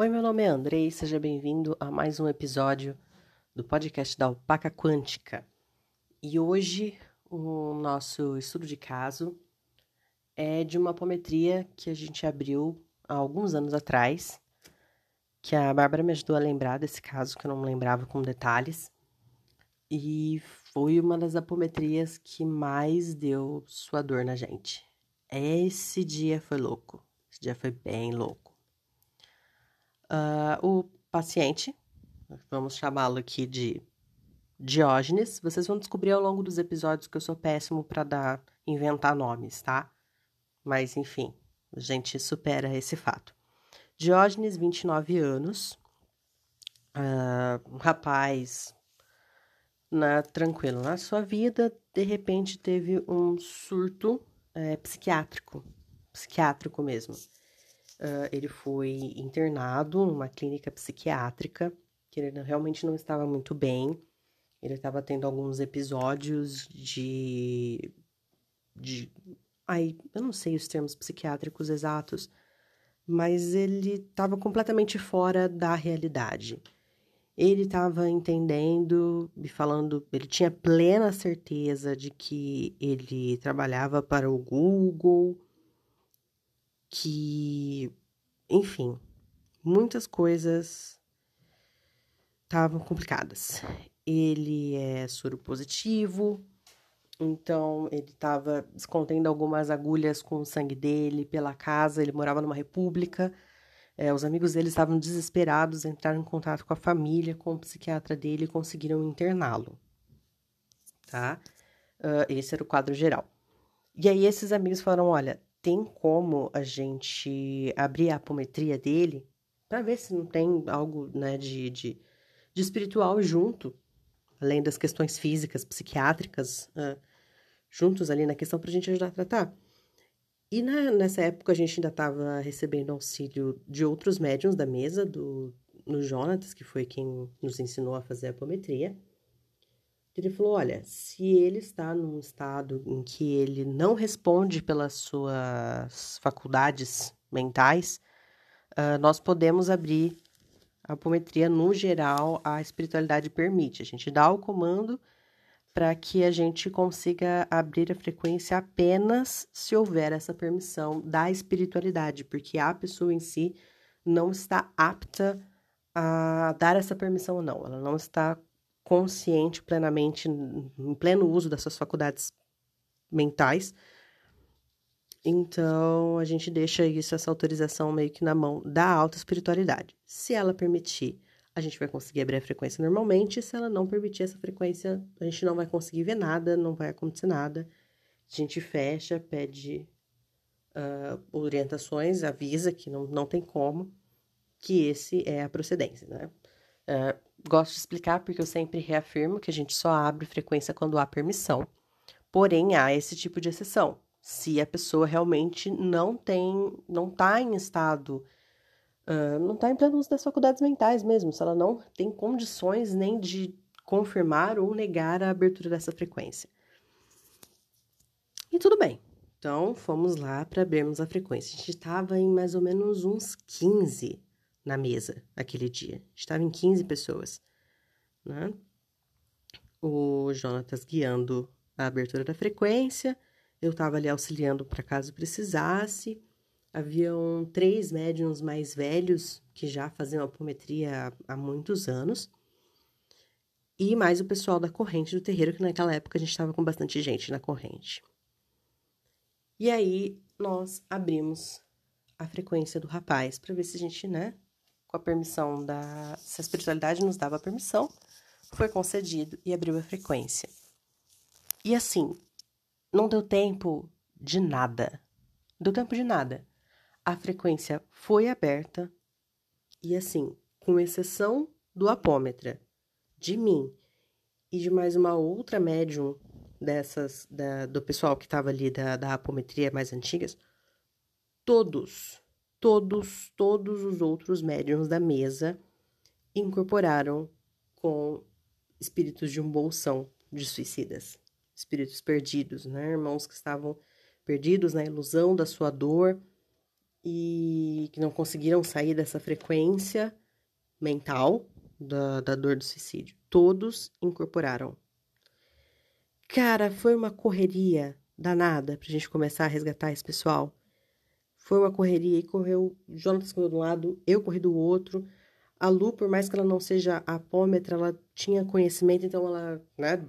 Oi, meu nome é Andrei, seja bem-vindo a mais um episódio do podcast da Alpaca Quântica. E hoje o nosso estudo de caso é de uma apometria que a gente abriu há alguns anos atrás, que a Bárbara me ajudou a lembrar desse caso, que eu não lembrava com detalhes. E foi uma das apometrias que mais deu sua dor na gente. Esse dia foi louco. Esse dia foi bem louco. Uh, o paciente, vamos chamá-lo aqui de Diógenes, vocês vão descobrir ao longo dos episódios que eu sou péssimo para dar inventar nomes, tá? Mas enfim, a gente supera esse fato. Diógenes, 29 anos, uh, um rapaz na, tranquilo na sua vida, de repente teve um surto é, psiquiátrico, psiquiátrico mesmo. Uh, ele foi internado numa clínica psiquiátrica, que ele realmente não estava muito bem. Ele estava tendo alguns episódios de. de. Ai, eu não sei os termos psiquiátricos exatos, mas ele estava completamente fora da realidade. Ele estava entendendo e falando, ele tinha plena certeza de que ele trabalhava para o Google, que, enfim, muitas coisas estavam complicadas. Ele é soro positivo, então ele estava escondendo algumas agulhas com o sangue dele pela casa. Ele morava numa república. É, os amigos dele estavam desesperados, entraram em contato com a família, com o psiquiatra dele e conseguiram interná-lo. Tá? Uh, esse era o quadro geral. E aí esses amigos falaram: olha, tem como a gente abrir a apometria dele para ver se não tem algo né, de, de, de, espiritual junto, além das questões físicas, psiquiátricas, juntos ali na questão para a gente ajudar a tratar. E na, nessa época a gente ainda estava recebendo auxílio de outros médiums da mesa, do no Jonatas, que foi quem nos ensinou a fazer a apometria. Ele falou: olha, se ele está num estado em que ele não responde pelas suas faculdades mentais, uh, nós podemos abrir a apometria no geral, a espiritualidade permite. A gente dá o comando para que a gente consiga abrir a frequência apenas se houver essa permissão da espiritualidade, porque a pessoa em si não está apta a dar essa permissão ou não. Ela não está consciente plenamente, em pleno uso das suas faculdades mentais. Então, a gente deixa isso, essa autorização meio que na mão da alta espiritualidade. Se ela permitir, a gente vai conseguir abrir a frequência normalmente. Se ela não permitir essa frequência, a gente não vai conseguir ver nada, não vai acontecer nada. A gente fecha, pede uh, orientações, avisa que não, não tem como, que esse é a procedência, né? Uh, gosto de explicar porque eu sempre reafirmo que a gente só abre frequência quando há permissão. Porém, há esse tipo de exceção. Se a pessoa realmente não tem, não está em estado, uh, não está em pleno uso das faculdades mentais mesmo, se ela não tem condições nem de confirmar ou negar a abertura dessa frequência. E tudo bem. Então, fomos lá para abrirmos a frequência. A gente estava em mais ou menos uns 15 na mesa aquele dia. Estava em 15 pessoas, né? O Jonatas guiando a abertura da frequência, eu estava ali auxiliando para caso precisasse. Haviam três médiums mais velhos que já faziam apometria há, há muitos anos. E mais o pessoal da corrente do terreiro, que naquela época a gente estava com bastante gente na corrente. E aí nós abrimos a frequência do rapaz para ver se a gente, né, com a permissão da. Se a espiritualidade nos dava a permissão, foi concedido e abriu a frequência. E assim, não deu tempo de nada. Deu tempo de nada. A frequência foi aberta e assim, com exceção do apômetra, de mim e de mais uma outra médium dessas, da, do pessoal que estava ali da, da apometria mais antigas, todos todos, todos os outros médiums da mesa incorporaram com espíritos de um bolsão de suicidas, espíritos perdidos, né? Irmãos que estavam perdidos na ilusão da sua dor e que não conseguiram sair dessa frequência mental da, da dor do suicídio. Todos incorporaram. Cara, foi uma correria danada pra gente começar a resgatar esse pessoal. Foi uma correria e correu. Jonas correu de um lado, eu corri do outro. A Lu, por mais que ela não seja apômetra, ela tinha conhecimento, então ela, né,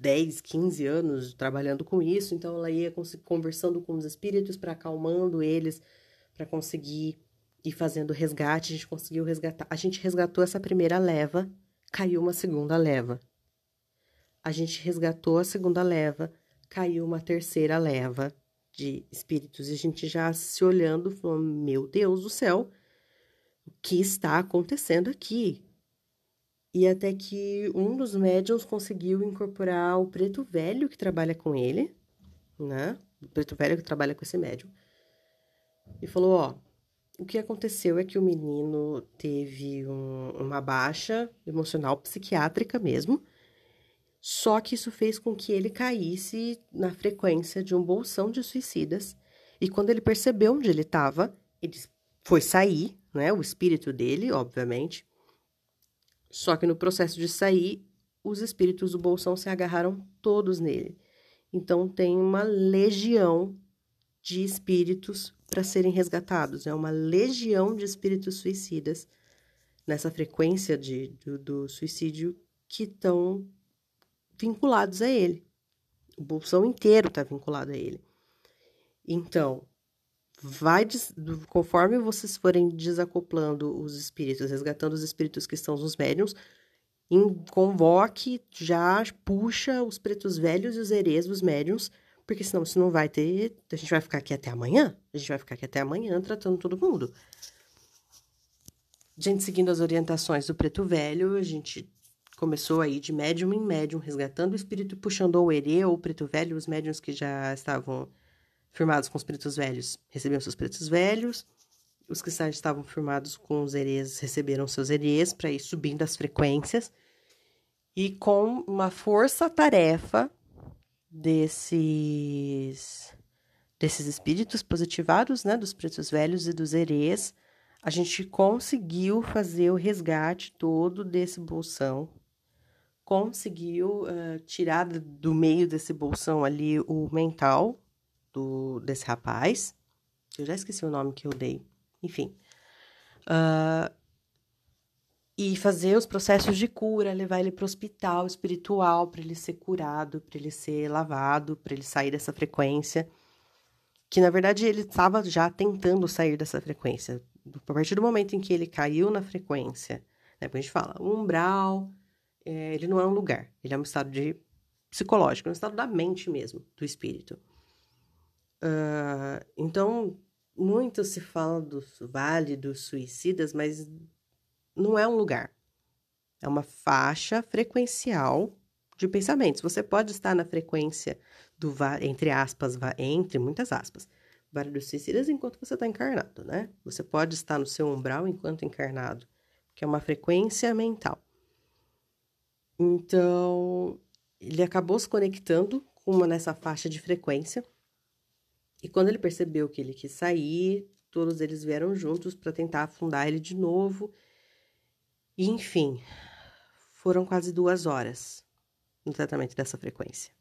10, 15 anos trabalhando com isso, então ela ia conversando com os espíritos para acalmando eles, para conseguir ir fazendo resgate. A gente conseguiu resgatar. A gente resgatou essa primeira leva, caiu uma segunda leva. A gente resgatou a segunda leva, caiu uma terceira leva de espíritos. E a gente já se olhando, falou: Meu Deus do céu, o que está acontecendo aqui? E até que um dos médiums conseguiu incorporar o preto velho que trabalha com ele, né? O preto velho que trabalha com esse médium. E falou: Ó, o que aconteceu é que o menino teve um, uma baixa emocional psiquiátrica mesmo, só que isso fez com que ele caísse na frequência de um bolsão de suicidas. E quando ele percebeu onde ele estava, ele foi sair, né? O espírito dele, obviamente. Só que no processo de sair, os espíritos do bolsão se agarraram todos nele. Então tem uma legião de espíritos para serem resgatados. É uma legião de espíritos suicidas nessa frequência de, do, do suicídio que estão vinculados a ele. O bolsão inteiro está vinculado a ele. Então, vai conforme vocês forem desacoplando os espíritos, resgatando os espíritos que estão nos médiums, convoque, já puxa os pretos velhos e os herês dos médiums porque senão você não vai ter. A gente vai ficar aqui até amanhã. A gente vai ficar aqui até amanhã tratando todo mundo. A gente seguindo as orientações do preto velho, a gente começou aí de médium em médium, resgatando o espírito, puxando ou o herê ou o preto velho, os médiums que já estavam firmados com os pretos velhos recebiam seus pretos velhos, os que estavam firmados com os herês receberam seus herês para ir subindo as frequências. E com uma força-tarefa, desses desses espíritos positivados, né, dos pretos velhos e dos herês, a gente conseguiu fazer o resgate todo desse bolsão, conseguiu uh, tirar do meio desse bolsão ali o mental do, desse rapaz, eu já esqueci o nome que eu dei, enfim. Uh, e fazer os processos de cura, levar ele para o hospital espiritual para ele ser curado, para ele ser lavado, para ele sair dessa frequência. Que na verdade ele estava já tentando sair dessa frequência. A partir do momento em que ele caiu na frequência, né, a gente fala, umbral, é, ele não é um lugar, ele é um estado de psicológico, é um estado da mente mesmo, do espírito. Uh, então, muito se fala do vale dos suicidas, mas não é um lugar. É uma faixa frequencial de pensamentos. Você pode estar na frequência do, entre aspas, entre muitas aspas, Vale dos Suicidas enquanto você está encarnado, né? Você pode estar no seu umbral enquanto encarnado, que é uma frequência mental. Então, ele acabou se conectando com uma nessa faixa de frequência. E quando ele percebeu que ele quis sair, todos eles vieram juntos para tentar afundar ele de novo e, enfim, foram quase duas horas no tratamento dessa frequência.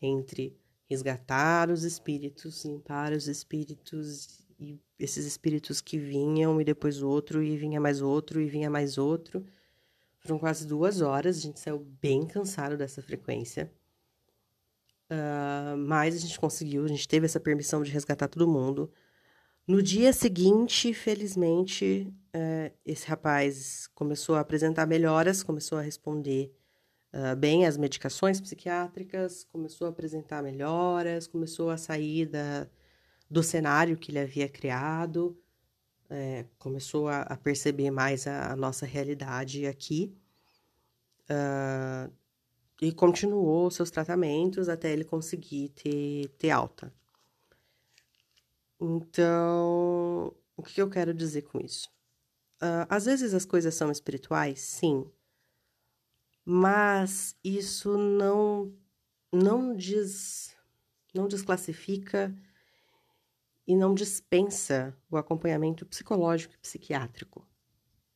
Entre resgatar os espíritos, limpar os espíritos e esses espíritos que vinham e depois outro e vinha mais outro e vinha mais outro. Foram quase duas horas, a gente saiu bem cansado dessa frequência. Uh, mas a gente conseguiu, a gente teve essa permissão de resgatar todo mundo. No dia seguinte, felizmente, é, esse rapaz começou a apresentar melhoras, começou a responder uh, bem às medicações psiquiátricas, começou a apresentar melhoras, começou a sair da, do cenário que ele havia criado, é, começou a, a, perceber mais a, a nossa realidade aqui. Uh, e continuou seus tratamentos até ele conseguir ter, ter alta. Então, o que eu quero dizer com isso? Uh, às vezes as coisas são espirituais, sim, mas isso não não diz não desclassifica e não dispensa o acompanhamento psicológico e psiquiátrico,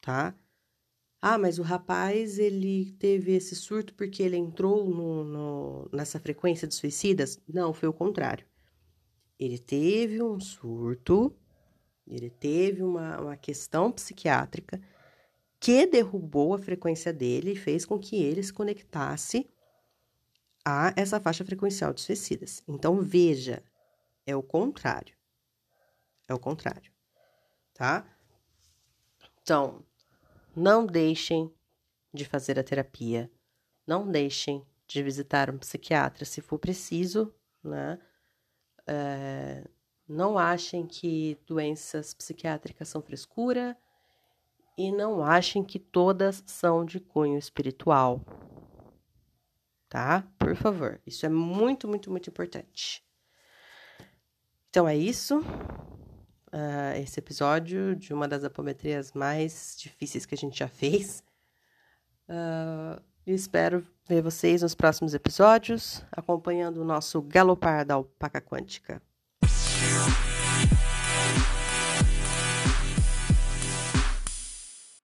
tá? Ah, mas o rapaz ele teve esse surto porque ele entrou no, no, nessa frequência de suicidas? Não, foi o contrário. Ele teve um surto, ele teve uma, uma questão psiquiátrica que derrubou a frequência dele e fez com que ele se conectasse a essa faixa frequencial de suicidas. Então, veja, é o contrário. É o contrário, tá? Então, não deixem de fazer a terapia. Não deixem de visitar um psiquiatra se for preciso, né? É, não achem que doenças psiquiátricas são frescura e não achem que todas são de cunho espiritual. Tá? Por favor, isso é muito, muito, muito importante. Então é isso uh, esse episódio de uma das apometrias mais difíceis que a gente já fez. Uh, espero ver vocês nos próximos episódios, acompanhando o nosso galopar da alpaca quântica.